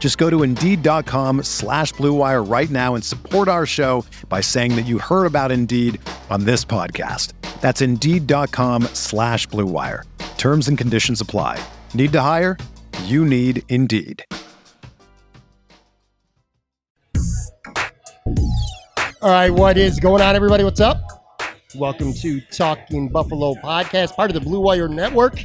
Just go to Indeed.com slash BlueWire right now and support our show by saying that you heard about Indeed on this podcast. That's Indeed.com slash BlueWire. Terms and conditions apply. Need to hire? You need Indeed. All right, what is going on, everybody? What's up? Welcome to Talking Buffalo podcast, part of the Blue Wire Network.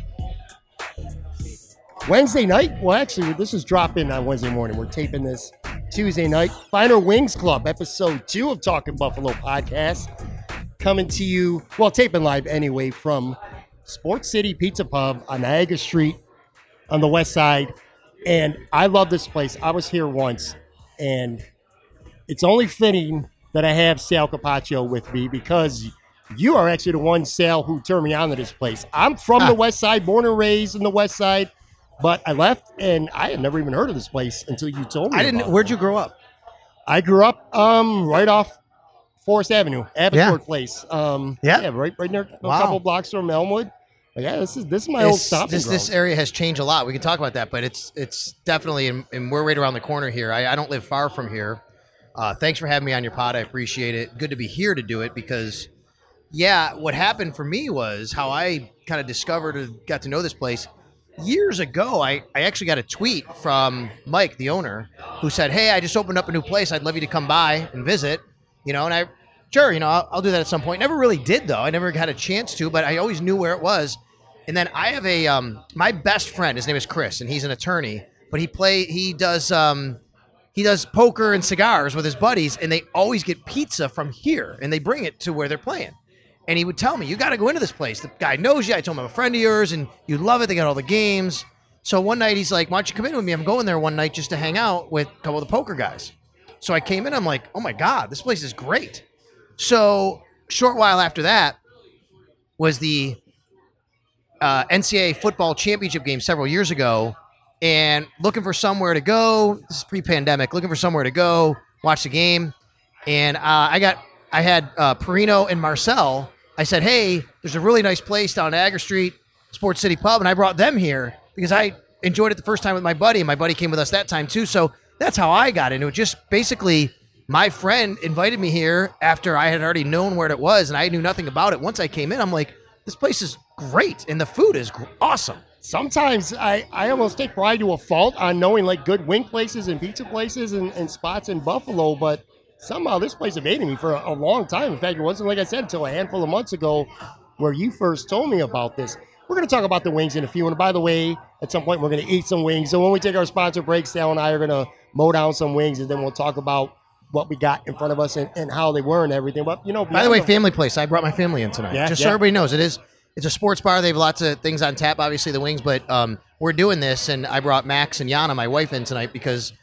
Wednesday night. Well, actually, this is dropping on Wednesday morning. We're taping this Tuesday night. Finer Wings Club, episode two of Talking Buffalo podcast, coming to you. Well, taping live anyway from Sports City Pizza Pub on Niagara Street on the west side. And I love this place. I was here once, and it's only fitting that I have Sal Capaccio with me because you are actually the one, Sal, who turned me on to this place. I'm from the west side, born and raised in the west side, but I left and I had never even heard of this place until you told me. I didn't. about. Where'd you grow up? I grew up um right off Forest Avenue, Abbotsford Yeah. Place. Um, Yeah. right, right near a couple blocks from Elmwood. But yeah, this is this is my old This, stopping this, this area has changed a lot. We can talk about that, but it's it's definitely, and, and we're right around the corner here. I, I don't live far from here. Uh, thanks for having me on your pod. I appreciate it. Good to be here to do it because, yeah, what happened for me was how I kind of discovered or got to know this place. Years ago, I, I actually got a tweet from Mike, the owner, who said, Hey, I just opened up a new place. I'd love you to come by and visit. You know, and I, sure, you know, I'll, I'll do that at some point. Never really did, though. I never had a chance to, but I always knew where it was. And then I have a um, my best friend. His name is Chris, and he's an attorney. But he play he does um, he does poker and cigars with his buddies, and they always get pizza from here, and they bring it to where they're playing. And he would tell me, "You got to go into this place. The guy knows you. I told him I'm a friend of yours, and you love it. They got all the games." So one night he's like, "Why don't you come in with me? I'm going there one night just to hang out with a couple of the poker guys." So I came in. I'm like, "Oh my god, this place is great." So short while after that was the uh, NCAA football championship game several years ago, and looking for somewhere to go. This is pre-pandemic. Looking for somewhere to go, watch the game, and uh, I got I had uh, Perino and Marcel. I said, "Hey, there's a really nice place down Niagara Street, Sports City Pub," and I brought them here because I enjoyed it the first time with my buddy, and my buddy came with us that time too. So that's how I got into it. Just basically. My friend invited me here after I had already known where it was, and I knew nothing about it. Once I came in, I'm like, "This place is great, and the food is awesome." Sometimes I, I almost take pride to a fault on knowing like good wing places and pizza places and, and spots in Buffalo, but somehow this place evaded me for a, a long time. In fact, it wasn't like I said until a handful of months ago where you first told me about this. We're going to talk about the wings in a few. And by the way, at some point, we're going to eat some wings. So when we take our sponsor break, Sal and I are going to mow down some wings and then we'll talk about what we got in front of us and, and how they were and everything. But, you know, By the way, family place. I brought my family in tonight. Yeah, Just yeah. so everybody knows, it is it's a sports bar. They have lots of things on tap. Obviously, the wings, but um, we're doing this, and I brought Max and Yana, my wife, in tonight because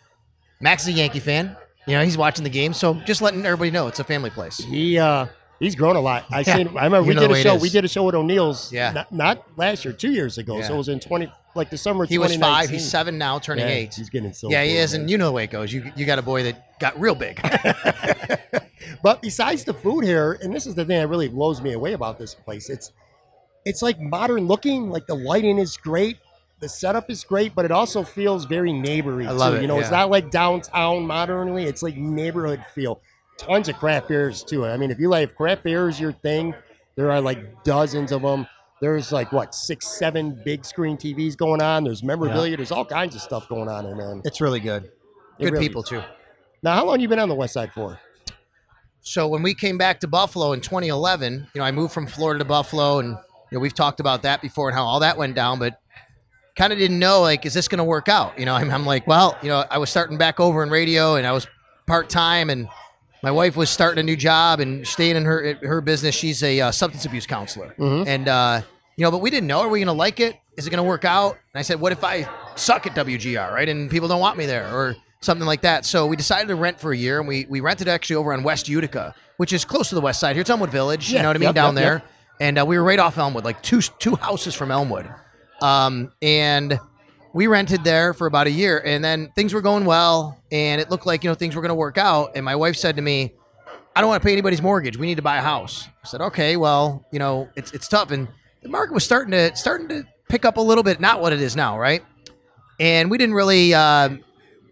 Max is a Yankee fan. You know, he's watching the game, so just letting everybody know it's a family place. He uh he's grown a lot. I Yeah. seen. I remember You we did a show. We did a show with O'Neill's. Yeah. Not, not last year, two years ago. Yeah. So it was in twenty, like the summer. He was five. He's seven now, turning Yeah, eight. He's getting so. yeah, he is, man. and you know the way it goes. You you got a boy that got real big. But besides the food here, and this is the thing that really blows me away about this place. It's it's like modern looking. Like the lighting is great. The setup is great, but it also feels very neighborly. I love too. it, You know, it's not like downtown modernly. It's like neighborhood feel. Tons of craft beers too. I mean, if you like if craft beer is your thing, there are like dozens of them. There's like what six, seven big screen TVs going on. There's memorabilia. There's all kinds of stuff going on here, man. it's really good. It Good really people too. Now, how long you been on the West Side for? so when we came back to Buffalo in 2011, you know, I moved from Florida to Buffalo, and you know, we've talked about that before and how all that went down, but kind of didn't know like, is this going to work out? You know, I'm, I'm like, well, you know, I was starting back over in radio, and I was part time, and my wife was starting a new job and staying in her her business. She's a uh, substance abuse counselor, and uh, you know, but we didn't know. Are we going to like it? Is it going to work out? And I said, what if I suck at WGR, right? And people don't want me there, or something like that. So we decided to rent for a year, and we we rented actually over on West Utica, which is close to the west side here. It's Elmwood Village, you know what I mean, yep, down yep, there. yep. And uh, we were right off Elmwood, like two two houses from Elmwood. Um, and we rented there for about a year, and then things were going well, and it looked like you know things were going to work out. And my wife said to me, "I don't want to pay anybody's mortgage. We need to buy a house." I said, "Okay, well, you know, it's it's tough." And the market was starting to starting to pick up a little bit, not what it is now, right? And we didn't really uh,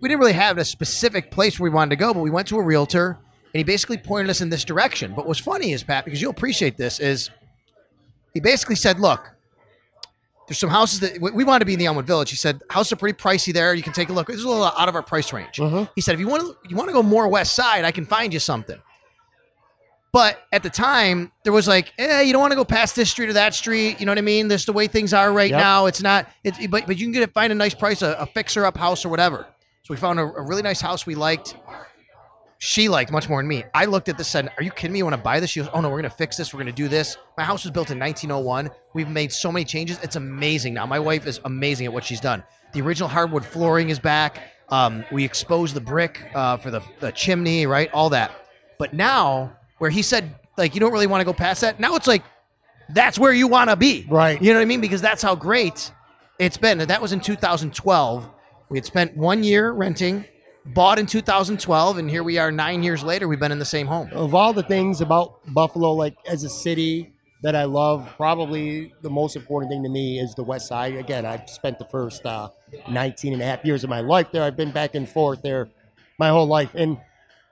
we didn't really have a specific place where we wanted to go, but we went to a realtor, and he basically pointed us in this direction. But what's funny is Pat, because you'll appreciate this, is he basically said, "Look." There's some houses that we we want to be in the Elmwood Village. He said houses are pretty pricey there. You can take a look. This is a little out of our price range. Mhm. He said if you want to you want to go more west side, I can find you something. But at the time, there was like, eh, you don't want to go past this street or that street. You know what I mean? That's the way things are right Yep. now. It's not. It's but but you can get it, find a nice price, a, a fixer up house or whatever. So we found a, a really nice house we liked. She liked much more than me. I looked at this and said, "Are you kidding me? You want to buy this?" She goes, "Oh no, we're gonna fix this. We're gonna do this." My house was built in 1901. We've made so many changes. It's amazing now. My wife is amazing at what she's done. The original hardwood flooring is back. Um, we exposed the brick uh, for the, the chimney, right? All that. But now, where he said, like, you don't really want to go past that. Now it's like, that's where you want to be. Right. You know what I mean? Because that's how great it's been. And that was in 2012. We had spent one year renting, bought in 2012, and here we are nine years later. We've been in the same home. of all the things about Buffalo, like as a city that I love, probably the most important thing to me is the West Side. Again, I've spent the first uh, 19 and a half years of my life there. I've been back and forth there my whole life. And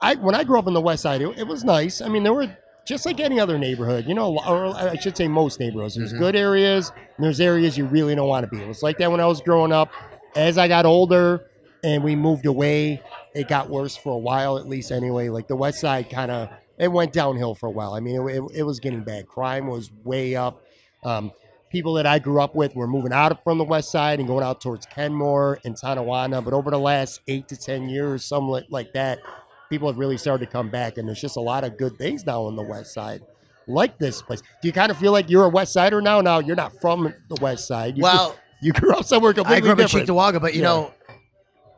I, when I grew up in the West Side, it, it was nice. I mean, there were just like any other neighborhood, you know, or I should say most neighborhoods. There's good areas and there's areas you really don't want to be. It was like that when I was growing up. As I got older and we moved away, it got worse for a while, at least anyway. Like the West Side kind of it went downhill for a while. I mean, it, it, it was getting bad. Crime was way up. Um, people that I grew up with were moving out from the West Side and going out towards Kenmore and Tonawanda. But over the last eight to ten years, something like- that, people have really started to come back, and there's just a lot of good things now on the West Side. Like this place, do you kind of feel like you're a West Sider now? Now you're not from the West Side. You, Well, you grew up somewhere completely I grew up in different. Cheektowaga, but you Yeah. know,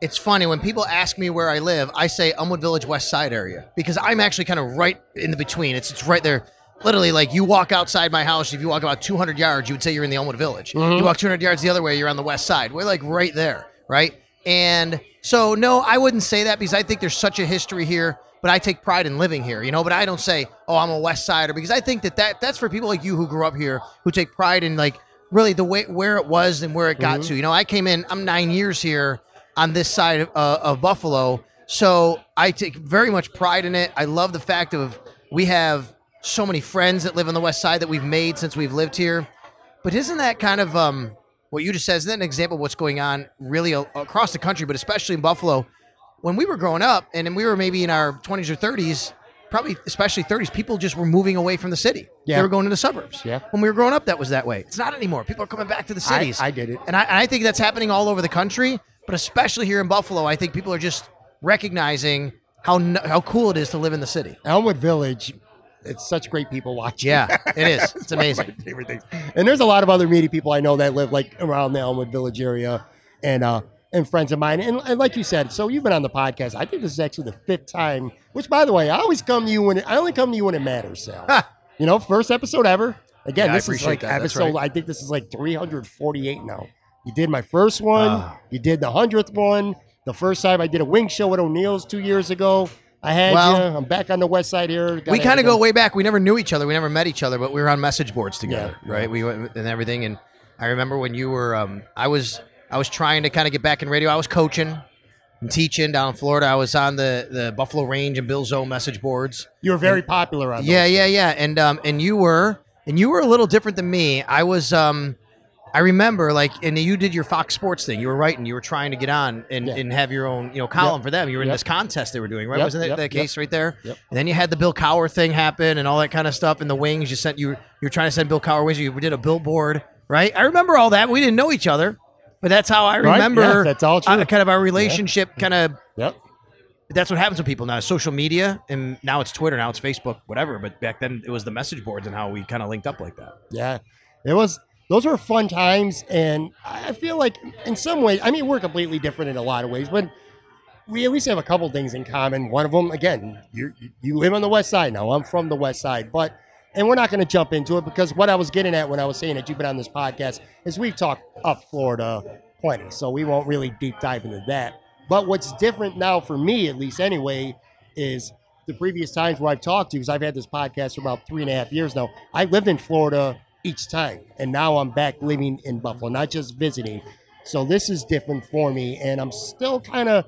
it's funny when people ask me where I live. I say Elmwood Village West Side area because I'm actually kind of right in the between. It's it's right there. Literally, like you walk outside my house, if you walk about 200 yards, you would say you're in the Elmwood Village. Mm-hmm. You walk 200 yards the other way, you're on the west side. We're like right there, right? And so, no, I wouldn't say that because I think there's such a history here. But I take pride in living here, you know. But I don't say, "Oh, I'm a West Sider," because I think that, that that's for people like you who grew up here, who take pride in like really the way where it was and where it got mm-hmm. to. You know, I came in. I'm nine years here on this side of, uh, of Buffalo, so I take very much pride in it. I love the fact of we have so many friends that live on the West Side that we've made since we've lived here. But isn't that kind of um, what you just said? Isn't that an example of what's going on really a- across the country, but especially in Buffalo? When we were growing up, and we were maybe in our 20s or 30s, probably especially 30s, people just were moving away from the city. Yeah. They were going to the suburbs. Yeah. When we were growing up, that was that way. It's not anymore. People are coming back to the I- cities. I did it. And I, and I think that's happening all over the country, but especially here in Buffalo, I think people are just recognizing how how cool it is to live in the city. Elmwood Village, it's such great people watching. Yeah, it is. It's amazing. favorite things. And there's a lot of other meaty people I know that live like around the Elmwood Village area, and uh, and friends of mine. And, and like you said, so you've been on the podcast. I think this is actually the fifth time. Which, by the way, I always come to you when it, I only come to you when it matters. Sal. you know, first episode ever. Again, Yeah, I this is like that. Episode. right. I think this is like 348 now. You did my first one. Ah. You did the hundredth one. The first time I did a wing show at O'Neill's two years ago. I had Well, you. I'm back on the west side here. we kind of go way back. We never knew each other. We never met each other, but we were on message boards together, Yeah. right? We went and everything. And I remember when you were, um, I was, I was trying to kind of get back in radio. I was coaching and teaching down in Florida. I was on the the Buffalo Range and Bill Zone message boards. You were very popular on Yeah, yeah, yeah. And um, and you were and you were a little different than me. I was um, I remember like, and you did your Fox Sports thing. You were writing. You were trying to get on and, Yeah. and have your own, you know, column Yep. for them. You were in Yep. this contest they were doing, right? Yep, Wasn't that the case right there? Yep. And then you had the Bill Cowher thing happen and all that kind of stuff. And the wings, you sent you you were trying to send Bill Cowher wings. You did a billboard, right? I remember all that. We didn't know each other, but that's how I Right, remember. yeah, that's all true. uh, kind of our relationship, kind of Yep. that's what happens with people now. Social media, and now it's Twitter, now it's Facebook, whatever. But back then, it was the message boards and how we kind of linked up like that. Yeah, it was. Those were fun times, and I feel like in some ways, I mean, we're completely different in a lot of ways, but we at least have a couple things in common. One of them, again, you you live on the west side now. I'm from the west side, but and we're not going to jump into it because what I was getting at when I was saying that you've been on this podcast is we've talked up Florida plenty, so we won't really deep dive into that. But what's different now for me, at least anyway, is the previous times where I've talked to, you, because I've had this podcast for about three and a half years now. I lived in Florida each time, and now I'm back living in Buffalo, not just visiting. So this is different for me, and I'm still kind of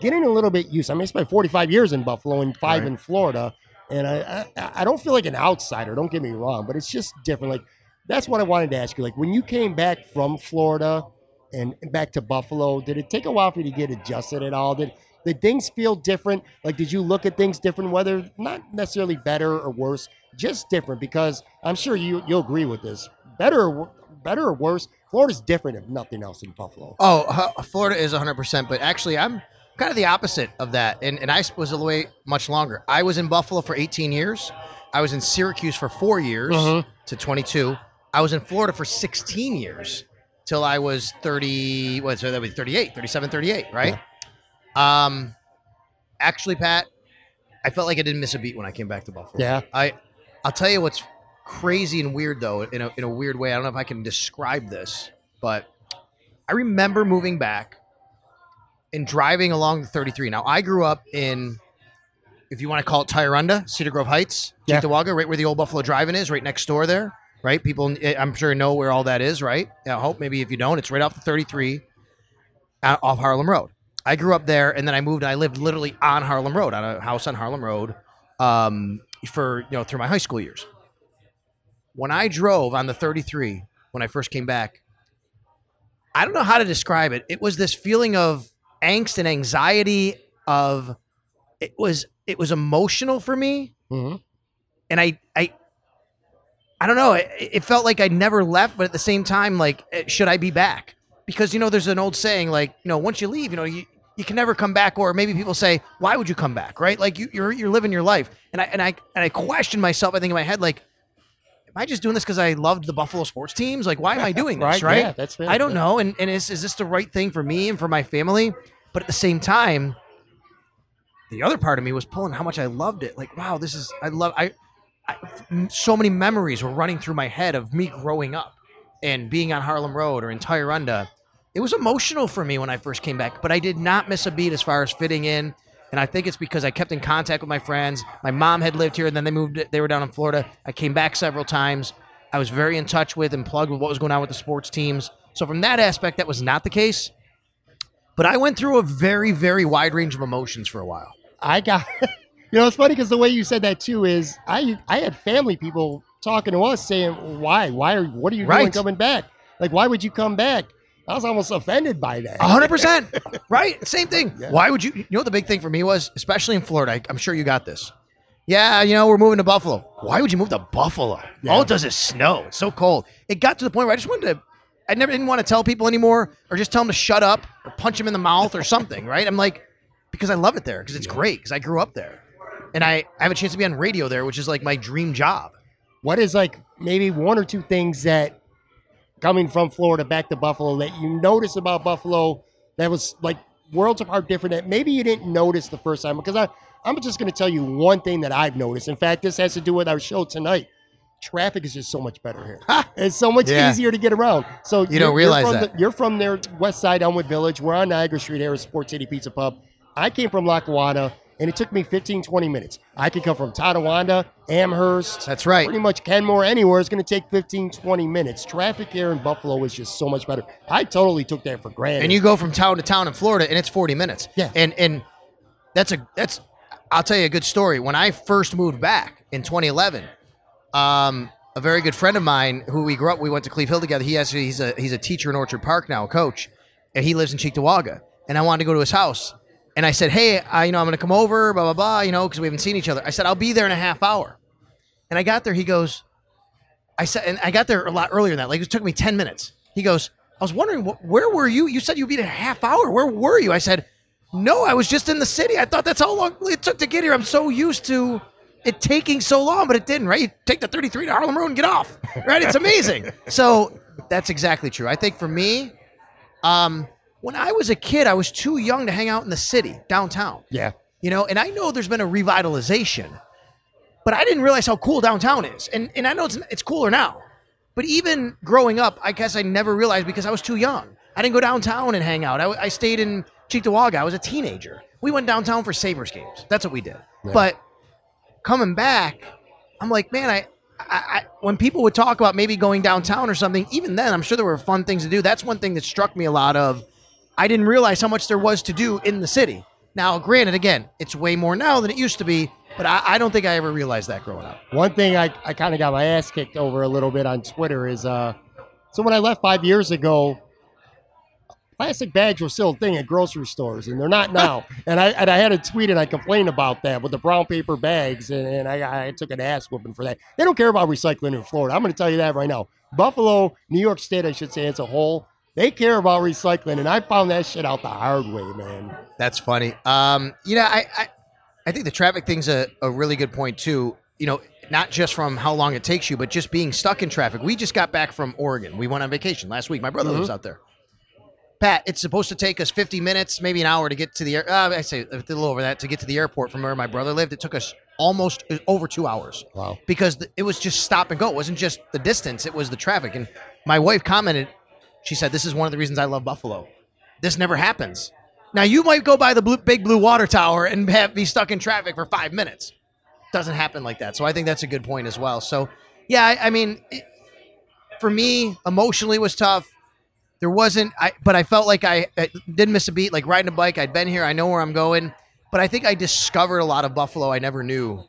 getting a little bit used. I mean, I spent 45 years in Buffalo and five Right. in Florida, and I, I I don't feel like an outsider. Don't get me wrong, but it's just different. Like that's what I wanted to ask you. Like when you came back from Florida and back to Buffalo, did it take a while for you to get adjusted at all? Did did things feel different? Like did you look at things different, whether not necessarily better or worse, just different? Because I'm sure you you'll agree with this. Better or better or worse, Florida's different if nothing else in Buffalo. Oh, uh, Florida is 100%, but actually, I'm kind of the opposite of that. And, and I was away much longer. I was in Buffalo for 18 years. I was in Syracuse for four years Mhm. to 22. I was in Florida for 16 years till I was 30, what, so that would be 38, 37, 38, right? Um, actually, Pat, I felt like I didn't miss a beat when I came back to Buffalo. Yeah. I, I'll tell you what's crazy and weird though, in a, in a weird way. I don't know if I can describe this, but I remember moving back and driving along the 33. Now, I grew up in, if you want to call it Tyrunda, Cedar Grove Heights, Yeah. Cheektowaga, right where the old Buffalo Drive-In is, right next door there, right? People, eh, I'm sure know where all that is, right? I hope maybe if you don't, it's right off the 33 out- off Harlem Road. I grew up there, and then I moved. I lived literally on Harlem Road, on a house on Harlem Road, um, for you know through my high school years. When I drove on the 33 when I first came back, I don't know how to describe it. It was this feeling of angst and anxiety. Of it was it was emotional for me, Mhm. and I I I don't know. It, it felt like I'd never left, but at the same time, like eh, should I be back? Because you know, there's an old saying like you know, once you leave, you know, you you can never come back. Or maybe people say, why would you come back? Right? Like you, you're you're living your life, and I and I and I question myself. I think in my head like. Am I just doing this because I loved the Buffalo sports teams? Like, why am I doing this? Right, Right? yeah, that's I don't yeah. know. And and is is this the right thing for me and for my family? But at the same time, the other part of me was pulling how much I loved it. Like, wow, this is I love I. so many memories were running through my head of me growing up and being on Harlem Road or in Tyrunda. It was emotional for me when I first came back, but I did not miss a beat as far as fitting in. And I think it's because I kept in contact with my friends. My mom had lived here, and then they moved. They were down in Florida. I came back several times. I was very in touch with and plugged with what was going on with the sports teams. So from that aspect, that was not the case. But I went through a very, very wide range of emotions for a while. I got, you know, it's funny because the way you said that too is I I had family people talking to us saying, why, why are, what are you doing Right. coming back? Like, why would you come back? I was almost offended by that. Hundred percent. Right? Same thing. Yeah. Why would you you know the big thing for me was, especially in Florida, I, I'm sure you got this. Yeah, you know, we're moving to Buffalo. Why would you move to Buffalo? Yeah. All it does is snow. It's so cold. It got to the point where I just wanted to I never didn't want to tell people anymore or just tell them to shut up or punch them in the mouth or something, right? I'm like, because I love it there, because it's great, because I grew up there. And I, I have a chance to be on radio there, which is like my dream job. What is like maybe one or two things that coming from Florida back to Buffalo that you notice about Buffalo that was like worlds apart different that maybe you didn't notice the first time? Because I, I'm just going to tell you one thing that I've noticed. In fact, this has to do with our show tonight. Traffic is just so much better here. it's so much Yeah. easier to get around. So you don't realize that. The, you're from their west side, Elmwood Village. We're on Niagara Street here at Sports City Pizza Pub. I came from Lackawanna, and it took me 15, 20 minutes. I could come from Tonawanda, Amherst, That's right. pretty much Kenmore anywhere It's going to take 15, 20 minutes. Traffic here in Buffalo is just so much better. I totally took that for granted. and you go from town to town in Florida, and it's 40 minutes. Yeah. And and that's a that's I'll tell you a good story. When I first moved back in 2011, um, a very good friend of mine who we grew up. We went to Cleve Hill together. He actually he's a he's a teacher in Orchard Park now, a coach, and he lives in Cheektowaga. And I wanted to go to his house, and I said, "Hey, I, you know, I'm going to come over, blah blah blah, you know, because we haven't seen each other." I said, "I'll be there in a half hour," and I got there. He goes, "I said," and I got there a lot earlier than that. Like it took me ten minutes. He goes, "I was wondering wh- where were you? You said you'd be in a half hour. Where were you?" I said, "No, I was just in the city. I thought that's how long it took to get here. I'm so used to." It taking so long, but it didn't, right? You take the 33 to Harlem Road and get off, right? It's amazing. so that's exactly true. I think for me, um, when I was a kid, I was too young to hang out in the city, downtown. Yeah. You know, and I know there's been a revitalization, but I didn't realize how cool downtown is. And and I know it's it's cooler now. But even growing up, I guess I never realized because I was too young. I didn't go downtown and hang out. I, I stayed in Cheektowaga. I was a teenager. We went downtown for Sabres games. That's what we did. But coming back, I'm like, man, I, I, I when people would talk about maybe going downtown or something, even then, I'm sure there were fun things to do. That's one thing that struck me a lot of. I didn't realize how much there was to do in the city. Now, granted, again, it's way more now than it used to be, but I, I don't think I ever realized that growing up. One thing I, I kind of got my ass kicked over a little bit on Twitter is uh, so when I left five years ago, plastic bags were still a thing at grocery stores, and they're not now. and I and I had a tweet and I complained about that with the brown paper bags, and, and I, I took an ass whooping for that. They don't care about recycling in Florida. I'm going to tell you that right now. Buffalo, New York State, I should say, as a whole, they care about recycling, and I found that shit out the hard way, man. That's funny. Um, you know, I, I, I think the traffic thing's a, a really good point too. You know, not just from how long it takes you, but just being stuck in traffic. We just got back from Oregon. We went on vacation last week. My brother lives out there. Pat, it's supposed to take us 50 minutes, maybe an hour to get to the air. Uh, I say a little over that to get to the airport from where my brother lived. It took us almost uh, over two hours. Wow. Because it was just stop and go. It wasn't just the distance; it was the traffic. And my wife commented, she said, "This is one of the reasons I love Buffalo. This never happens. Now you might go by the blue, big blue water tower and have be stuck in traffic for five minutes. Doesn't happen like that. So I think that's a good point as well. So yeah, I, I mean, it, for me, emotionally was tough. There wasn't, I, but I felt like I, I didn't miss a beat. Like riding a bike, I'd been here, I know where I'm going. But I think I discovered a lot of Buffalo I never knew,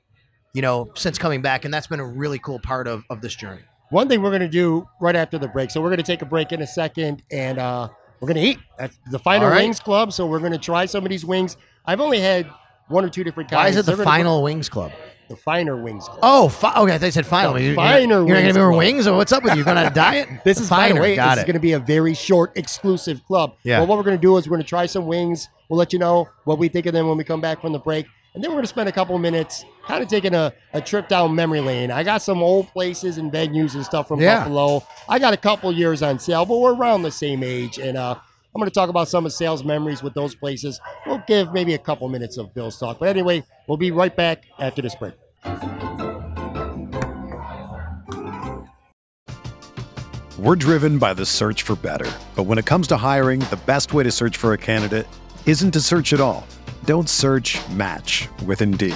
you know, since coming back, and that's been a really cool part of of this journey. One thing we're going to do right after the break. So we're going to take a break in a second, and uh, we're going to eat at the Final right. Wings Club. So we're going to try some of these wings. I've only had one or two different kinds. Why is it the They're gonna final Wings Club? the Finer Wings Club. Oh, fi- okay. I thought you said final. The You're, you're, you're not going to Club. wings, or what's up with you? You're going on a diet? This is finer. finer. Wait, Got this it. is going to be a very short, exclusive club. Yeah. But what we're going to do is we're going to try some wings. We'll let you know what we think of them when we come back from the break. And then we're going to spend a couple minutes kind of taking a, a trip down memory lane. I got some old places and venues and stuff from Yeah. Buffalo. I got a couple years on Sal, but we're around the same age. And uh, I'm going to talk about some of Sal's memories with those places. We'll give maybe a couple minutes of Bill's talk. But anyway, we'll be right back after this break. We're driven by the search for better. But when it comes to hiring, the best way to search for a candidate isn't to search at all. Don't search match with Indeed.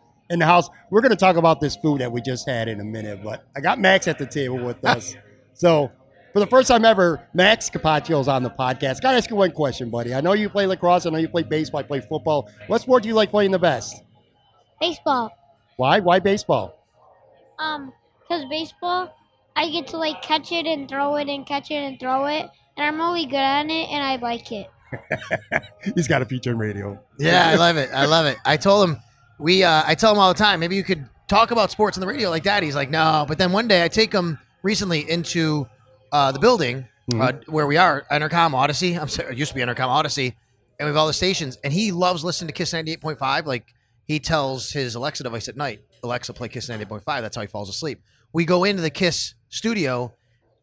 in the house. We're going to talk about this food that we just had in a minute, but I got Max at the table with us. so, for the first time ever, Max Capaccio is on the podcast. Got to ask you one question, buddy. I know you play lacrosse. I know you play baseball. I play football. What sport do you like playing the best? Baseball. Why? Why baseball? Um, because baseball, I get to like catch it and throw it and catch it and throw it, and I'm really good at it, and I like it. He's got a feature in radio. Yeah, I love it. I love it. I told him we. Uh, I tell him all the time. Maybe you could talk about sports on the radio like that. He's like, no. But then one day I take him recently into uh, the building uh, where we are, Entercom Audacy. I'm sorry, it used to be Entercom Audacy, and we have all the stations. And he loves listening to Kiss 98.5. Like he tells his Alexa device at night, Alexa, play Kiss 98.5. That's how he falls asleep. We go into the Kiss studio,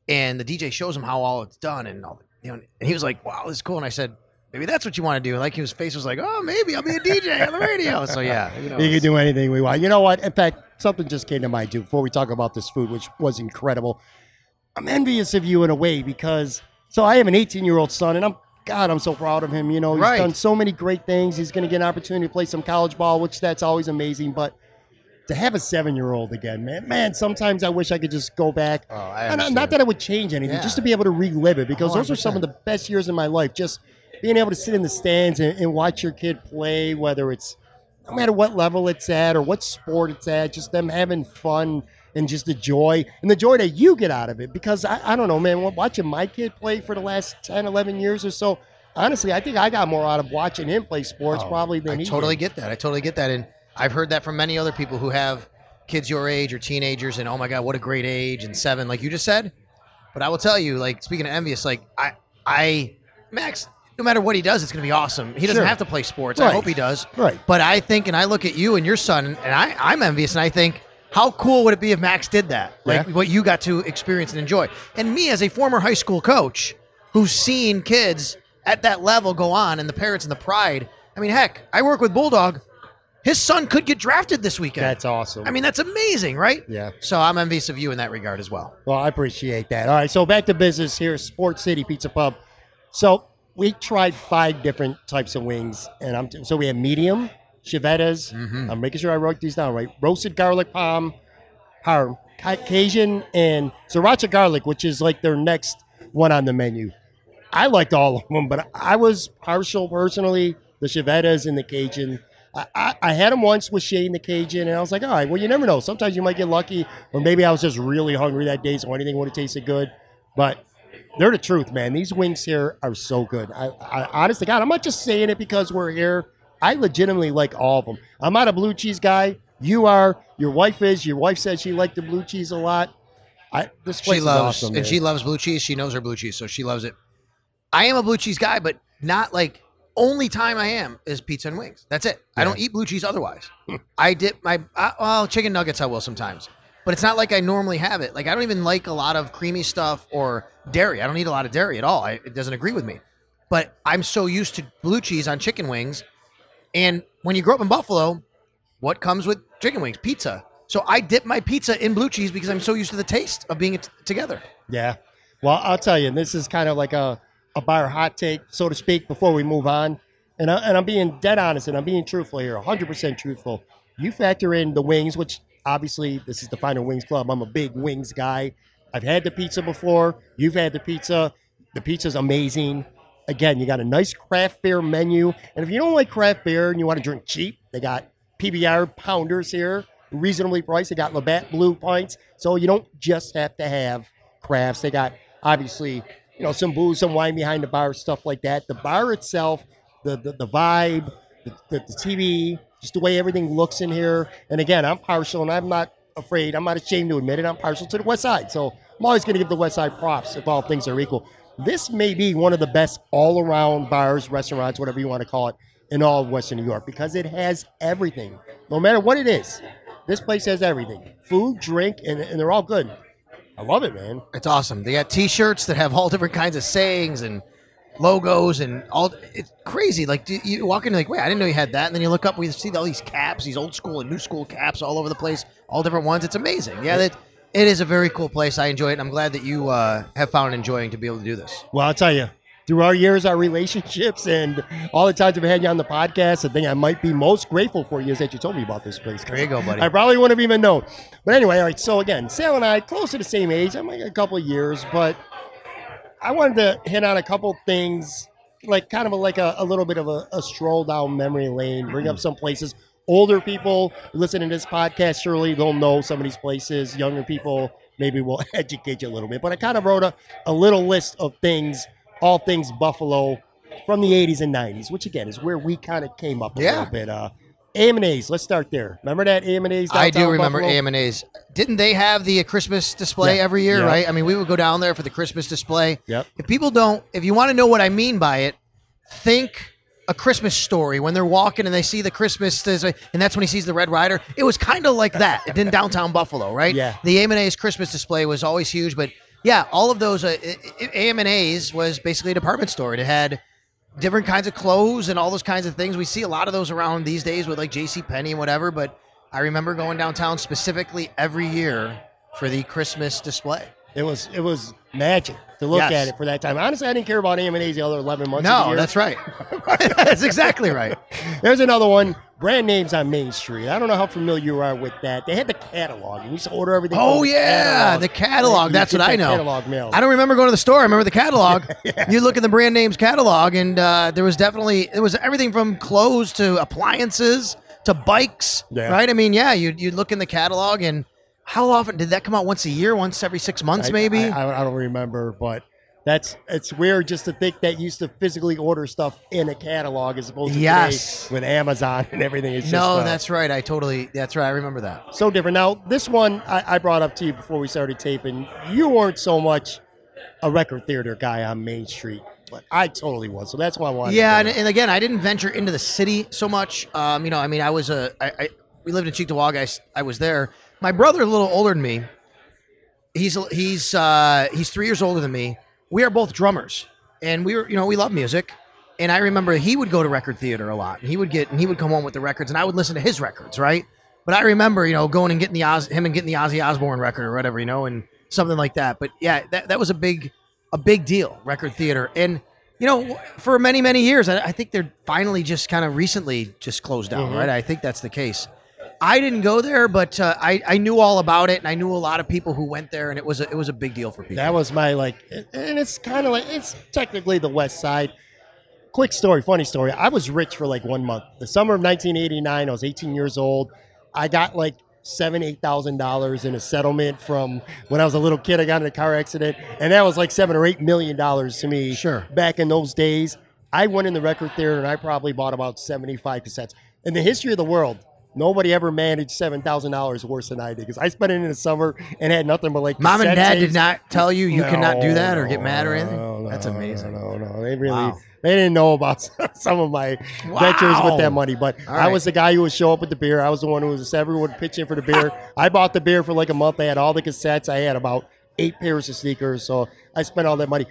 and the DJ shows him how all it's done, and all. The, You know, and he was like, "Wow, this is cool." And I said, "Maybe that's what you want to do." And like his face was like, "Oh, maybe I'll be a DJ on the radio." So yeah, you know, You can do anything we want. You know what? In fact, something just came to mind too before we talk about this food, which was incredible. I'm envious of you in a way because so I have an 18 year old son, and I'm God, I'm so proud of him. You know, he's Right. done so many great things. He's going to get an opportunity to play some college ball, which that's always amazing. But to have a seven year old again, man, man, sometimes I wish I could just go back. Oh, I And not that I would change anything, Yeah. just to be able to relive it because oh, those are some of the best years in my life. Just being able to sit in the stands and, and watch your kid play, whether it's no matter what level it's at or what sport it's at, just them having fun and just the joy and the joy that you get out of it. Because I, I don't know, man, watching my kid play for the last 10, 11 years or so, honestly, I think I got more out of watching him play sports oh, probably than Oh, I totally did. get that. I totally get that, and I've heard that from many other people who have kids your age or teenagers, and oh my god, what a great age, and seven, like you just said. But I will tell you, like speaking of envious, like I, I, Max, no matter what he does, it's going to be awesome. He doesn't Sure. have to play sports. I hope he does. Right. But I think, and I look at you and your son, and I, I'm envious, and I think. How cool would it be if Max did that? Like Yeah. what you got to experience and enjoy. And me as a former high school coach who's seen kids at that level go on and the parents and the pride. I mean, heck, I work with Bulldog. His son could get drafted this weekend. That's awesome. I mean, that's amazing, right? Yeah. So I'm envious of you in that regard as well. Well, I appreciate that. All right, so back to business here, Sports City Pizza Pub. So we tried five different types of wings, and I'm so we have medium, Chiavetta's. Mm-hmm. I'm making sure I wrote these down right. Roasted garlic palm, Ca- Cajun, and sriracha garlic, which is like their next one on the menu. I liked all of them, but I was partial personally the Chiavetta's and the Cajun. I, I, I had them once with Shay and the Cajun, and I was like, all right, well, you never know. Sometimes you might get lucky, or maybe I was just really hungry that day, so anything would have tasted good. But they're the truth, man. These wings here are so good. I, I honest to God, I'm not just saying it because we're here. I legitimately like all of them. I'm not a blue cheese guy. You are. Your wife is. Your wife says she liked the blue cheese a lot. I, this place She loves awesome, and man. she loves blue cheese. She knows her blue cheese, so she loves it. I am a blue cheese guy, but not like only time I am is pizza and wings. That's it. I don't eat blue cheese otherwise. I dip my uh, well chicken nuggets. I will sometimes, but it's not like I normally have it. Like I don't even like a lot of creamy stuff or dairy. I don't eat a lot of dairy at all. I, it doesn't agree with me. But I'm so used to blue cheese on chicken wings, and when you grow up in Buffalo, what comes with chicken wings? Pizza. So I dip my pizza in blue cheese because I'm so used to the taste of being it together. Yeah. Well, I'll tell you, and this is kind of like a, a bar hot take, so to speak, before we move on. And, I, and I'm being dead honest and I'm being truthful here, 100% truthful. You factor in the wings, which obviously this is the Final Wings Club. I'm a big wings guy. I've had the pizza before. You've had the pizza. The pizza's amazing. Again, you got a nice craft beer menu. And if you don't like craft beer and you want to drink cheap, they got PBR pounders here, reasonably priced. They got Labatt Blue pints. So you don't just have to have crafts. They got obviously, you know, some booze, some wine behind the bar, stuff like that. The bar itself, the the, the vibe, the, the, the TV, just the way everything looks in here. And again, I'm partial and I'm not afraid. I'm not ashamed to admit it. I'm partial to the West Side, so I'm always going to give the West Side props if all things are equal. This may be one of the best all-around bars, restaurants, whatever you want to call it, in all of Western New York because it has everything. No matter what it is, this place has everything: food, drink, and, and they're all good. I love it, man. It's awesome. They got T-shirts that have all different kinds of sayings and logos and all. It's crazy. Like you, walk in, like, wait, I didn't know you had that. And then you look up, we see all these caps, these old school and new school caps all over the place, all different ones. It's amazing. Yeah, that it is a very cool place. I enjoy it. I'm glad that you uh, have found enjoying to be able to do this. Well, I'll tell you, through our years, our relationships, and all the times I've had you on the podcast, the thing I might be most grateful for you is that you told me about this place. There you go, buddy. I probably wouldn't have even known. But anyway, all right. So again, Sal and I close to the same age. I'm like a couple of years, but I wanted to hit on a couple things, like kind of a, like a, a little bit of a, a stroll down memory lane, bring Mm-hmm. up some places. Older people listening to this podcast, surely they'll know some of these places. Younger people maybe will educate you a little bit. But I kind of wrote a, a little list of things, all things Buffalo from the 80s and 90s, which again is where we kind of came up a Yeah. little bit. Uh, AM&A's, let's start there. Remember that AM&A's? I do remember Buffalo? AM&A's. Didn't they have the uh, Christmas display Yeah. every year, Yeah. right? I mean, we would go down there for the Christmas display. Yep. If people don't, if you want to know what I mean by it, think a Christmas story when they're walking and they see the Christmas, and that's when he sees the Red Ryder. It was kind of like that in downtown Buffalo, right? Yeah. The AM&A's Christmas display was always huge, but yeah, all of those uh, AM&A's was basically a department store. It had different kinds of clothes and all those kinds of things. We see a lot of those around these days with like J.C. Penney and whatever. But I remember going downtown specifically every year for the Christmas display. It was it was magic to look Yes. at it for that time. Honestly, I didn't care about AM&A's the other 11 months of the No, that's right. that's exactly right. There's another one. Brand names on Main Street. I don't know how familiar you are with that. They had the catalog. You used to order everything. Oh from the yeah, catalog. the catalog. That's what I know. Catalog mail. I don't remember going to the store. I remember the catalog. You look at the brand names catalog, and uh, there was definitely it was everything from clothes to appliances to bikes. Yeah. Right? I mean, yeah, you you look in the catalog, and how often did that come out? Once a year? Once every six months? I- maybe? I, I don't remember, but that's it's weird just to think that you used to physically order stuff in a catalog as opposed to Yes. today with Amazon and everything. It's no, just, uh, that's right. I totally. That's right. I remember that. so different. Now, this one I, I brought up to you before we started taping. You weren't so much a record theater guy on Main Street, but I totally was. So that's why I wanted. Yeah, to and, and again, I didn't venture into the city so much. Um, you know, I mean, I was a, I, I we lived in Cheektowaga. I was there. My brother, a little older than me, he's he's uh, he's three years older than me. We are both drummers, and we were, you know, we love music. And I remember he would go to record theater a lot, and he would get, and he would come home with the records, and I would listen to his records, right? But I remember, you know, going and getting the Oz, him and getting the Ozzy Osbourne record or whatever, you know, and something like that. But yeah, that, that was a big, a big deal, record theater, and you know, for many many years, I, I think they're finally just kind of recently just closed down, mm-hmm. right? I think that's the case. I didn't go there, but uh, I I knew all about it, and I knew a lot of people who went there, and it was a, it was a big deal for people. That was my like, and it's kind of like it's technically the West Side. Quick story, funny story. I was rich for like one month. The summer of 1989, I was 18 years old. I got like seven, eight thousand dollars in a settlement from when I was a little kid. I got in a car accident, and that was like seven or eight million dollars to me. Sure. Back in those days, I went in the record theater and I probably bought about 75 cassettes. In the history of the world, nobody ever managed seven thousand dollars worse than I did because I spent it in the summer and had nothing but like Mom and dad tapes. did not tell you you cannot do that or No, get mad or anything. no, no, That's amazing. No, no, no. They really Wow. they didn't know about some of my ventures with that money. But All I was the guy who would show up with the beer. I was the one who was everyone would pitch in for the beer. I bought the beer for like a month. I had all the cassettes. I had about eight pairs of sneakers. So I spent all that money.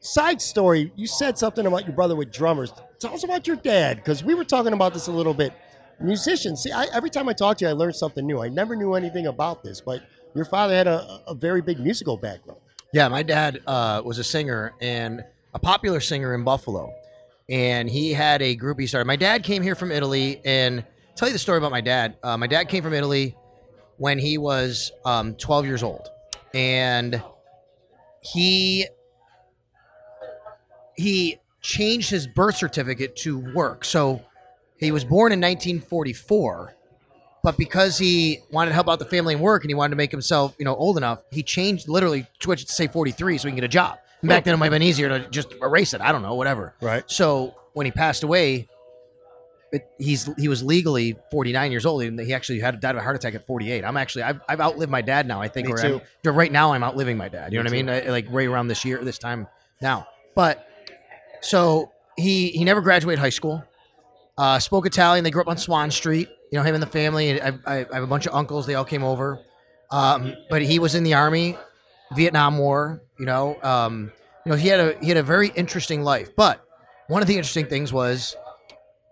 Side story, you said something about your brother with drummers. Tell us about your dad, because we were talking about this a little bit. Musicians, see, I, every time I talk to you, I learn something new. I never knew anything about this, but your father had a, a very big musical background. Yeah, my dad uh, was a singer and a popular singer in Buffalo, and he had a group he started. My dad came here from Italy, and tell you the story about my dad. Uh, my dad came from Italy when he was um, 12 years old, and he he changed his birth certificate to work. So he was born in 1944 but because he wanted to help out the family and work and he wanted to make himself you know old enough he changed literally switched to say 43 so he can get a job and back then it might have been easier to just erase it i don't know whatever Right. so when he passed away it, he's he was legally 49 years old, and he actually had died of a heart attack at 48. I'm actually I've, I've outlived my dad now. I think Me too. I'm, right now I'm outliving my dad. You know Me what I mean? I- uh, like right around this year, this time now. But so he he never graduated high school. Uh, spoke Italian. They grew up on Swan Street. You know him and the family. I, I, I have a bunch of uncles. They all came over. Um, but he was in the army, Vietnam War. You know, um, you know he had a he had a very interesting life. But one of the interesting things was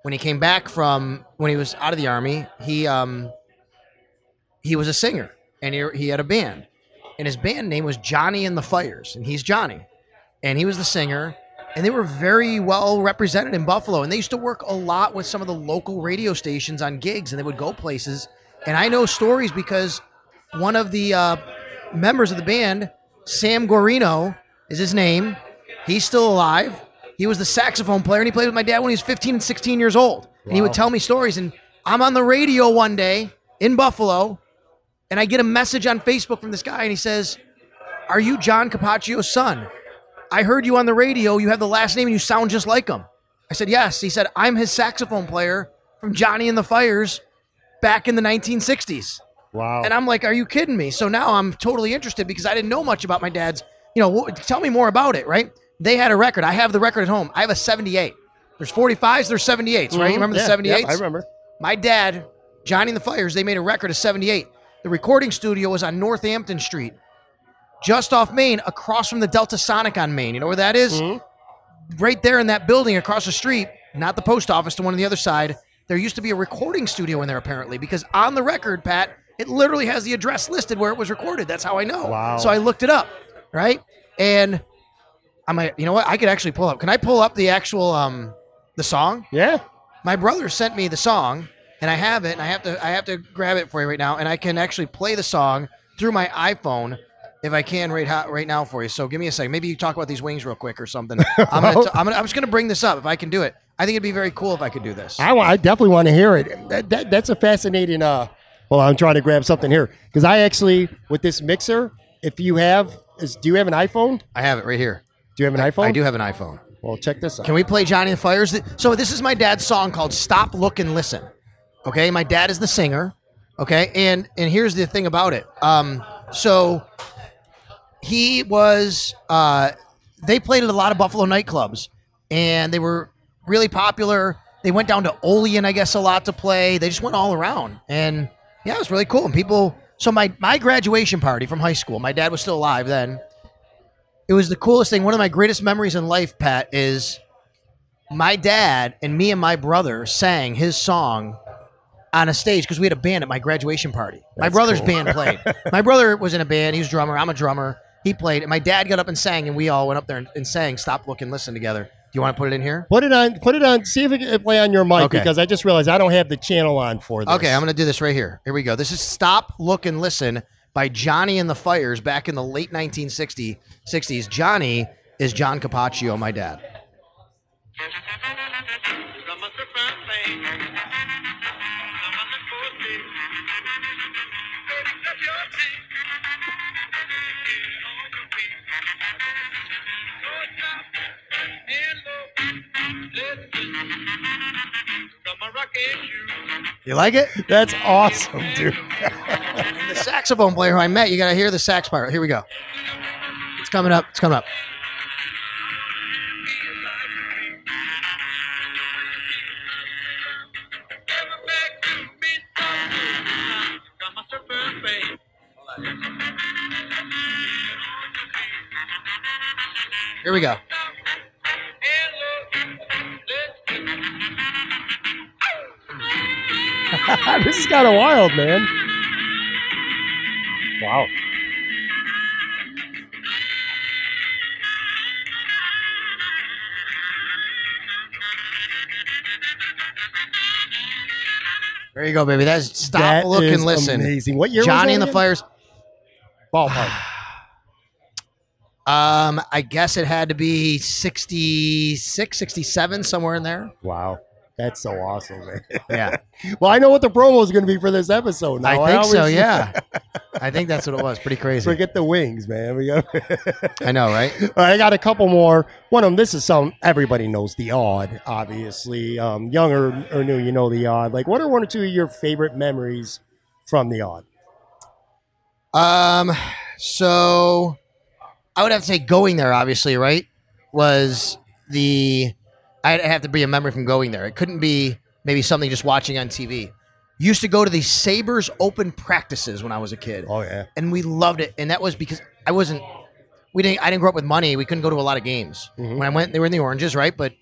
when he came back from when he was out of the army. He um, he was a singer and he, he had a band, and his band name was Johnny and the Fires, and he's Johnny, and he was the singer. And they were very well represented in Buffalo, and they used to work a lot with some of the local radio stations on gigs, and they would go places. And I know stories because one of the uh, members of the band, Sam Gorino, is his name. He's still alive. He was the saxophone player, and he played with my dad when he was 15 and 16 years old. And he would tell me stories. And I'm on the radio one day in Buffalo, and I get a message on Facebook from this guy, and he says, Are you John Capaccio's son? I heard you on the radio. You have the last name, and you sound just like him. I said, Yes. He said, I'm his saxophone player from Johnny and the Fires back in the 1960s. Wow. And I'm like, are you kidding me? So now I'm totally interested because I didn't know much about my dad's. You know, tell me more about it, right? They had a record. I have the record at home. I have a 78. There's 45s, there's 78s, right? You remember the Mm-hmm. 78s? yeah, I remember. My dad, Johnny and the Fires, they made a record of 78. The recording studio was on Northampton Street, just off Main, across from the Delta Sonic on Main. You know where that is? Mhm. Right there in that building across the street, not the post office, the one on the other side. There used to be a recording studio in there apparently because on the record, Pat, it literally has the address listed where it was recorded. That's how I know. Wow. So I looked it up, right? And I'm like, you know what? I could actually pull up. Can I pull up the actual um the song? Yeah. my brother sent me the song and I have it and I have to I have to grab it for you right now and I can actually play the song through my iPhone if I can right right now for you. So give me a second. Maybe you talk about these wings real quick or something. I'm gonna t- I'm gonna I'm just gonna bring this up if I can do it. I think it'd be very cool if I could do this. I, I definitely want to hear it. That, that, that's a fascinating. Uh, well, I'm trying to grab something here because I actually with this mixer. If you have, is do you have an iPhone? I have it right here. Do you have an iPhone? I do have an iPhone. Well, check this out. Can we play Johnny and the Fires? So this is my dad's song called "Stop, Look, and Listen." Okay, my dad is the singer. Okay, and and here's the thing about it. Um, so he was. Uh, they played at a lot of Buffalo nightclubs, and they were really popular. They went down to Olean, I guess, a lot to play. They just went all around, and yeah, it was really cool. And people. So my my graduation party from high school. My dad was still alive then it was the coolest thing. One of my greatest memories in life, Pat, is my dad and me and my brother sang his song on a stage because we had a band at my graduation party. my brother's cool. band played. my brother was in a band. He was a drummer. I'm a drummer. He played. And my dad got up and sang, and we all went up there and, and sang "Stop, Look, and Listen" together. Do you want to put it in here? Put it on. Put it on. See if it can play on your mic Okay. because I just realized I don't have the channel on for this. Okay, I'm going to do this right here. Here we go. This is Stop, Look, and Listen by Johnny and the Fires back in the late 1960s. 60s. Johnny is John Capaccio, my dad. You like it? That's awesome, dude. the saxophone player who I met, you got to hear the sax part. Here we go. It's coming up. It's coming up. Here we go. Kind of wild, man. Wow. There you go, baby. That's stop, That look, and listen. Amazing. What year was Johnny and the? Fires. Ballpark. Um, I guess it had to be 66, 67, somewhere in there. wow. That's so awesome, man. Yeah, well, I know what the promo is going to be for this episode. Now. I think so. always Yeah, I think that's what it was. Pretty crazy. Forget the wings, man. We got. I know, right, I got a couple more. One of them, this is some everybody knows the Aud, obviously. Um, young or, or new, you know the Aud. Like, what are one or two of your favorite memories from the Aud? Um, so I would have to say going there, obviously, right? Was the I'd have to be a memory from going there. It couldn't be maybe something just watching on TV. Used to go to the Sabres open practices when I was a kid. Oh yeah, and we loved it. And that was because I wasn't, we didn't, I didn't grow up with money. We couldn't go to a lot of games. Mhm. When I went, they were in the Oranges, right? But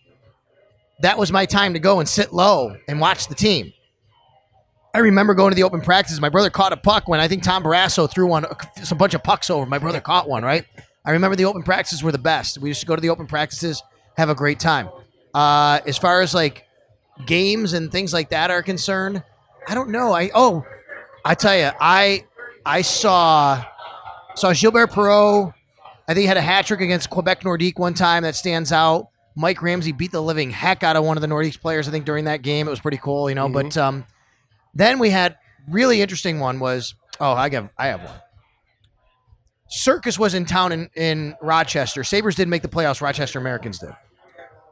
that was my time to go and sit low and watch the team. I remember going to the open practices. My brother caught a puck when I think Tom Barrasso threw one, some bunch of pucks over. My brother caught one, right? I remember the open practices were the best. We used to go to the open practices, have a great time. Uh, as far as like games and things like that are concerned, I don't know. I oh, I tell you, I I saw saw Gilbert Perreault. I think he had a hat trick against Quebec Nordique one time that stands out. Mike Ramsey beat the living heck out of one of the Nordiques players. I think during that game, it was pretty cool, you know. But um, then we had really interesting one was oh I got I have one. Circus was in town in, in Rochester. Sabres didn't make the playoffs. Rochester Americans did.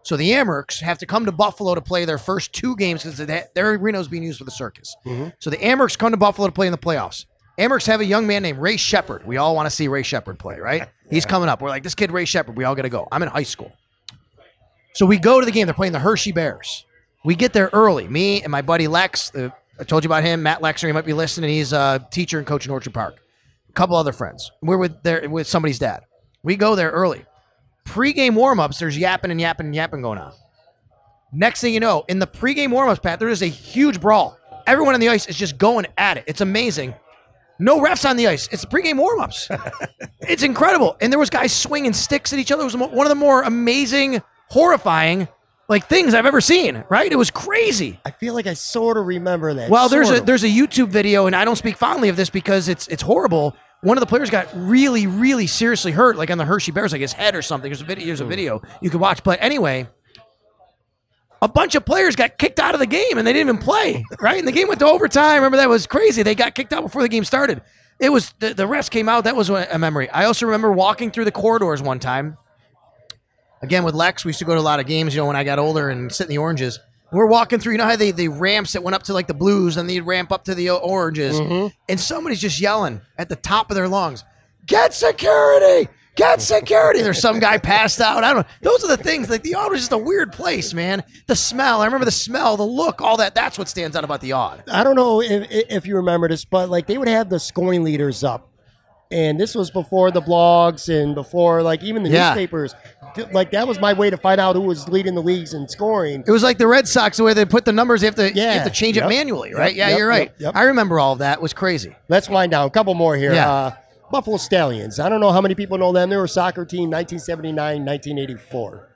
So the Amerks have to come to Buffalo to play their first two games because their arena is being used for the circus. So the Amerks come to Buffalo to play in the playoffs. Amerks have a young man named Ray Sheppard. We all want to see Ray Sheppard play, right? He's coming up. We're like, this kid, Ray Sheppard, we all got to go. I'm in high school. So we go to the game. They're playing the Hershey Bears. We get there early. Me and my buddy Lex. Uh, I told you about him, Matt Lexer. He might be listening. He's a teacher and coach in Orchard Park. A couple other friends. We're with there with somebody's dad. We go there early. Pre-game warm-ups. There's yapping and yapping and yapping going on. Next thing you know, in the pregame warm-ups, Pat, there is a huge brawl. Everyone on the ice is just going at it. It's amazing. No refs on the ice. It's the pregame warm-ups. it's incredible. And there was guys swinging sticks at each other. It was one of the more amazing, horrifying like things I've ever seen. Right? It was crazy. I feel like I sort of remember that. Well, there's a of. there's a YouTube video, and I don't speak fondly of this because it's it's horrible. One of the players got really, really seriously hurt, like on the Hershey Bears, like his head or something. There's a video. There's a hmm. video you can watch. But anyway, a bunch of players got kicked out of the game, and they didn't even play. Right, and the game went to overtime. Remember that was crazy. They got kicked out before the game started. It was the, the refs came out. That was a memory. I also remember walking through the corridors one time. Again with Lex, we used to go to a lot of games. You know, when I got older and sit in the oranges. We're walking through. You know how they the ramps that went up to like the blues, and they'd ramp up to the oranges, mm-hmm. and somebody's just yelling at the top of their lungs, "Get security! Get security!" There's some guy passed out. I don't know. Those are the things. Like the Aud was just a weird place, man. The smell. I remember the smell, the look, all that. That's what stands out about the Aud. I don't know if, if you remember this, but like they would have the scoring leaders up, and this was before the blogs and before like even the Yeah. newspapers. Like that was my way to find out who was leading the leagues in scoring. It was like the Red Sox, the way they put the numbers. They have to, you Yeah. have to change Yep. it manually, right? Yep, Yeah, yep, you're right. I remember all of that. It was crazy. Let's wind down. A couple more here. Yeah. Uh, Buffalo Stallions. I don't know how many people know them. They were a soccer team, 1979, 1984.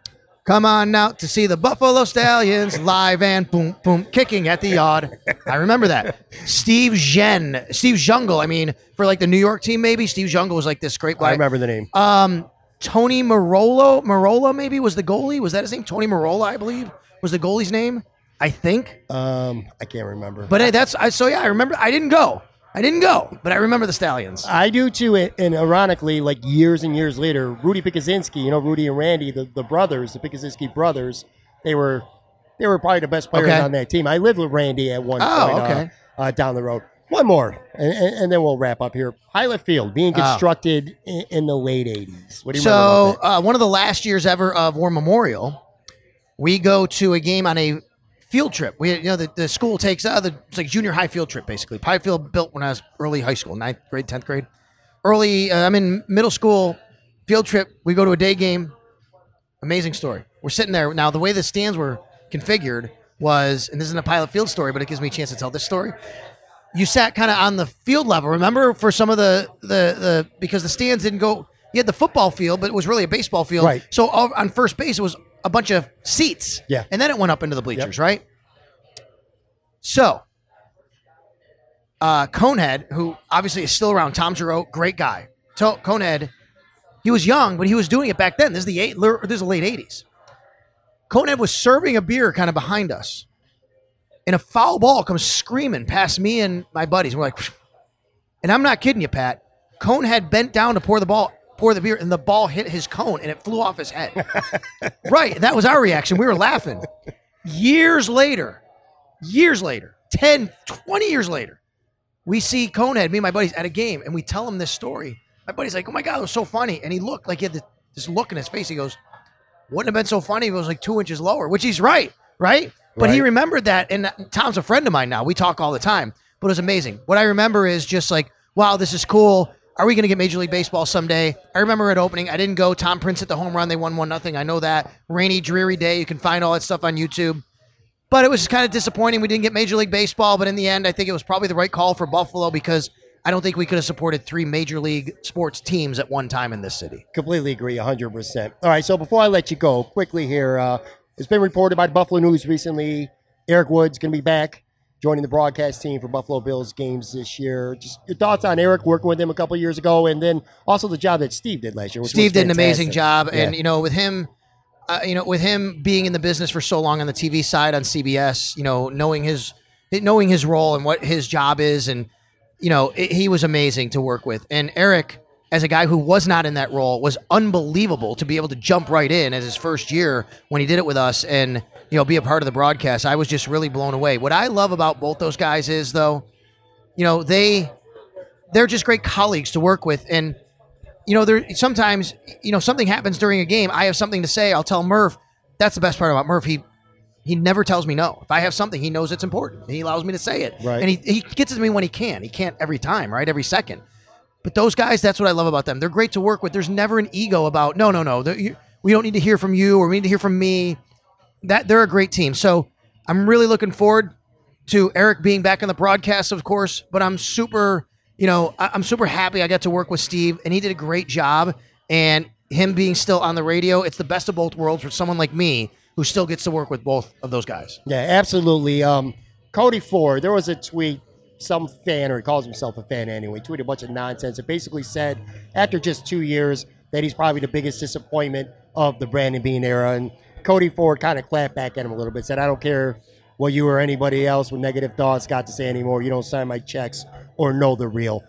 Come on out to see the Buffalo Stallions live and boom, boom, kicking at the yard. I remember that. Steve Jen, Steve Zungul. I mean, for like the New York team, maybe Steve Zungul was like this great guy. I remember the name. Um, Tony Marolo, Marola maybe was the goalie. Was that his name? Tony Marola, I believe, was the goalie's name. I think. Um, I can't remember. But hey, that's I. So yeah, I remember. I didn't go. I didn't go, but I remember the Stallions. I do too, and and ironically, like years and years later, Rudy Pikuzinski, you know, Rudy and Randy, the, the brothers, the Pikuzinski brothers, they were they were probably the best players Okay. on that team. I lived with Randy at one Oh, point uh, okay. uh, down the road. One more, and, and, then we'll wrap up here. Pilot Field being Oh. constructed in, in the late '80s. What do you So uh, one of the last years ever of War Memorial, we go to a game on a field trip. We you know the, the school takes uh, the it's like junior high field trip basically. Pilot Field built when I was early high school, ninth grade, tenth grade. Early, uh, I'm in middle school. Field trip. We go to a day game. Amazing story. We're sitting there now. The way the stands were configured was, and this isn't a Pilot Field story, but it gives me a chance to tell this story you sat kind of on the field level. Remember for some of the the the because the stands didn't go. You had the football field, but it was really a baseball field. Right. So all- on first base, it was a bunch of seats. Yeah. And then it went up into the bleachers, right? So, uh, Conehead, who obviously is still around, Tom Giroux, great guy. To- Conehead, he was young, but he was doing it back then. This is the eight, this is the late '80s. Conehead was serving a beer kind of behind us. And a foul ball comes screaming past me and my buddies. We're like, and I'm not kidding you, Pat. Conehead bent down to pour the ball, pour the beer, and the ball hit his cone and it flew off his head. right. That was our reaction. We were laughing. Years later, years later, 10, 20 years later, we see Conehead, me and my buddies, at a game, and we tell him this story. My buddy's like, oh my God, it was so funny. And he looked like he had this look in his face. He goes, wouldn't have been so funny if it was like two inches lower, which he's right, right? But he remembered that. And Tom's a friend of mine now. We talk all the time, but it was amazing. What I remember is just like, wow, this is cool. Are we going to get Major League Baseball someday? I remember at opening, I didn't go. Tom Prince hit the home run. They won one nothing. I know that. Rainy, dreary day. You can find all that stuff on YouTube. But it was just kind of disappointing. We didn't get Major League Baseball. But in the end, I think it was probably the right call for Buffalo because I don't think we could have supported three Major League sports teams at one time in this city. Completely agree, 100%. All right, so before I let you go, quickly here, uh, it's been reported by the Buffalo News recently. Eric Wood's going to be back joining the broadcast team for Buffalo Bills games this year. Just your thoughts on Eric working with him a couple years ago, and then also the job that Steve did last year. Steve did an amazing job, and you know, with him, uh, you know, with him being in the business for so long on the TV side on CBS, you know, knowing his knowing his role and what his job is, and you know, it, he was amazing to work with. And Eric, as a guy who was not in that role, was unbelievable to be able to jump right in as his first year when he did it with us, and you know, be a part of the broadcast. I was just really blown away. What I love about both those guys is though, you know, they they're just great colleagues to work with, and you know, there sometimes you know something happens during a game. I have something to say. I'll tell Murph. That's the best part about Murph. He he never tells me no. If I have something, he knows it's important. He allows me to say it. Right. And he, he gets it to me when he can. He can't every time, right? Every second. But those guys, that's what I love about them. They're great to work with. There's never an ego about no, no, no. We don't need to hear from you, or we need to hear from me. That they're a great team. So I'm really looking forward to Eric being back on the broadcast, of course. But I'm super, you know, I'm super happy I got to work with Steve, and he did a great job. And him being still on the radio, it's the best of both worlds for someone like me who still gets to work with both of those guys. Yeah, absolutely. Um, Cody Ford, there was a tweet, some fan, or he calls himself a fan anyway, tweeted a bunch of nonsense. It basically said after just two years that he's probably the biggest disappointment of the Brandon Beane era. And Cody Ford kind of clapped back at him a little bit, said, I don't care what you or anybody else with negative thoughts got to say anymore. You don't sign my checks or know the real.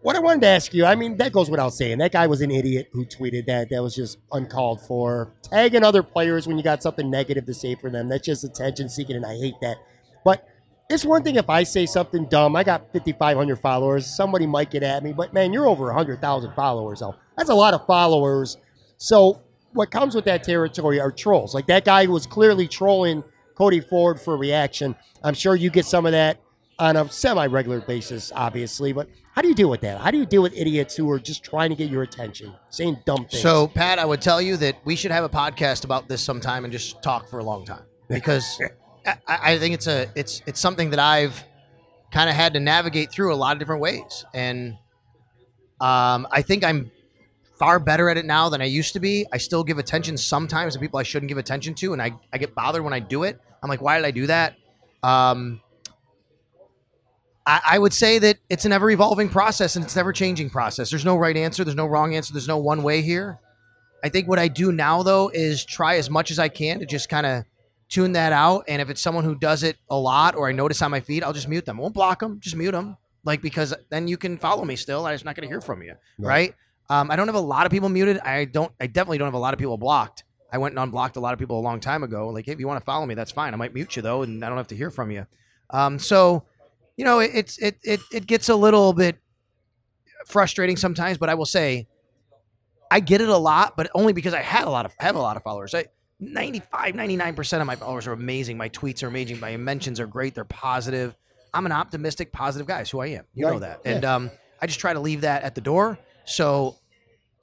What I wanted to ask you, I mean, that goes without saying. That guy was an idiot who tweeted that. That was just uncalled for. Tagging other players when you got something negative to say for them, that's just attention seeking, and I hate that. But it's one thing if I say something dumb. I got 5,500 followers. Somebody might get at me, but man, you're over 100,000 followers, though. That's a lot of followers. So what comes with that territory are trolls. Like that guy was clearly trolling Cody Ford for reaction. I'm sure you get some of that on a semi-regular basis, obviously. But how do you deal with that? How do you deal with idiots who are just trying to get your attention, saying dumb things? So, Pat, I would tell you that we should have a podcast about this sometime and just talk for a long time because I, I think it's a it's it's something that I've kind of had to navigate through a lot of different ways, and um, I think I'm far better at it now than I used to be. I still give attention sometimes to people I shouldn't give attention to, and I I get bothered when I do it. I'm like, why did I do that? Um, I, I would say that it's an ever evolving process and it's never changing process. There's no right answer. There's no wrong answer. There's no one way here. I think what I do now though is try as much as I can to just kind of tune that out. And if it's someone who does it a lot or I notice on my feed, I'll just mute them. I won't block them. Just mute them. Like because then you can follow me still. I'm just not going to hear from you, right? Um, I don't have a lot of people muted. I don't. I definitely don't have a lot of people blocked. I went and unblocked a lot of people a long time ago. Like, hey, if you want to follow me, that's fine. I might mute you though, and I don't have to hear from you. Um, so, you know, it, it's it it it gets a little bit frustrating sometimes. But I will say, I get it a lot, but only because I had a lot of have a lot of followers. I 95, 99 percent of my followers are amazing. My tweets are amazing. My mentions are great. They're positive. I'm an optimistic, positive guy. It's who I am. You know Right. that. And um, I just try to leave that at the door. So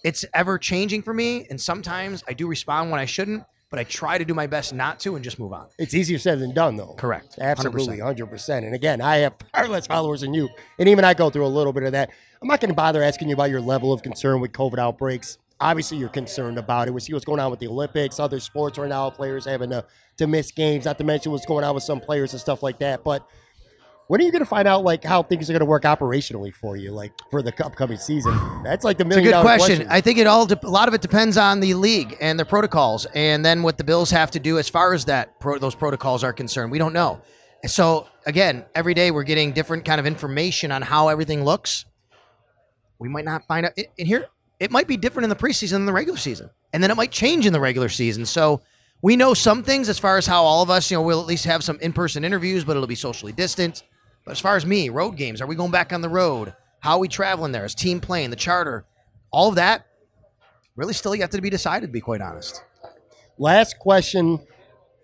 it's ever changing for me. And sometimes I do respond when I shouldn't, but I try to do my best not to and just move on. It's easier said than done, though. Correct. Absolutely, 100%. 100%. And again, I have far less followers than you. And even I go through a little bit of that. I'm not going to bother asking you about your level of concern with COVID outbreaks. Obviously, you're concerned about it. We see what's going on with the Olympics, other sports right now, players having to, to miss games, not to mention what's going on with some players and stuff like that. But when are you going to find out like how things are going to work operationally for you, like for the upcoming season? That's like the It's a million good dollar question. I think it all de- a lot of it depends on the league and their protocols, and then what the Bills have to do as far as that pro- those protocols are concerned. We don't know, So again, every day we're getting different kind of information on how everything looks. We might not find out and here. It might be different in the preseason than the regular season, and then it might change in the regular season. So we know some things as far as how all of us, you know, we'll at least have some in-person interviews, but it'll be socially distant. But as far as me, road games, are we going back on the road? How are we traveling there? Is team playing the charter? All of that really still yet to be decided. To be quite honest. Last question.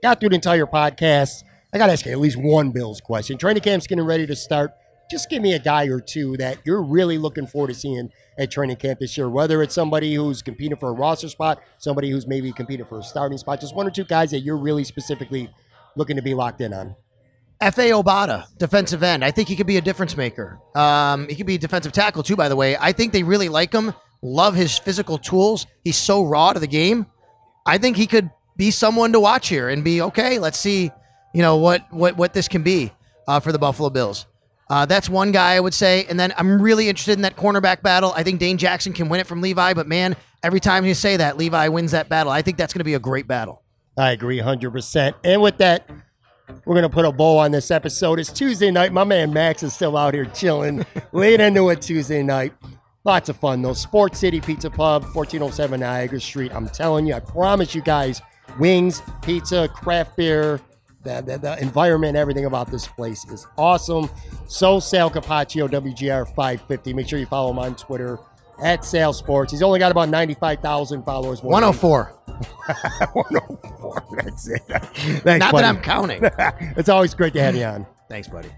Got through the entire podcast. I got to ask you at least one Bills question. Training camp's getting ready to start. Just give me a guy or two that you're really looking forward to seeing at training camp this year. Whether it's somebody who's competing for a roster spot, somebody who's maybe competing for a starting spot, just one or two guys that you're really specifically looking to be locked in on. Efe Obada, defensive end. I think he could be a difference maker. Um, he could be a defensive tackle too, by the way. I think they really like him, love his physical tools. He's so raw to the game. I think he could be someone to watch here and be okay. Let's see, you know what what what this can be uh, for the Buffalo Bills. Uh, that's one guy I would say. And then I'm really interested in that cornerback battle. I think Dane Jackson can win it from Levi, but man, every time you say that, Levi wins that battle. I think that's going to be a great battle. I agree 100%. And with that, we're going to put a bow on this episode. It's Tuesday night. My man Max is still out here chilling late into a Tuesday night. Lots of fun, though. Sports City Pizza Pub, 1407 Niagara Street. I'm telling you, I promise you guys, wings, pizza, craft beer, the, the, the, environment, everything about this place is awesome. So Sal Capaccio, WGR 550. Make sure you follow him on Twitter at Sal Sports. He's only got about 95,000 followers. 104. 104. That's it. Thanks, Not buddy. that I'm counting. it's always great to have you on. Thanks, buddy.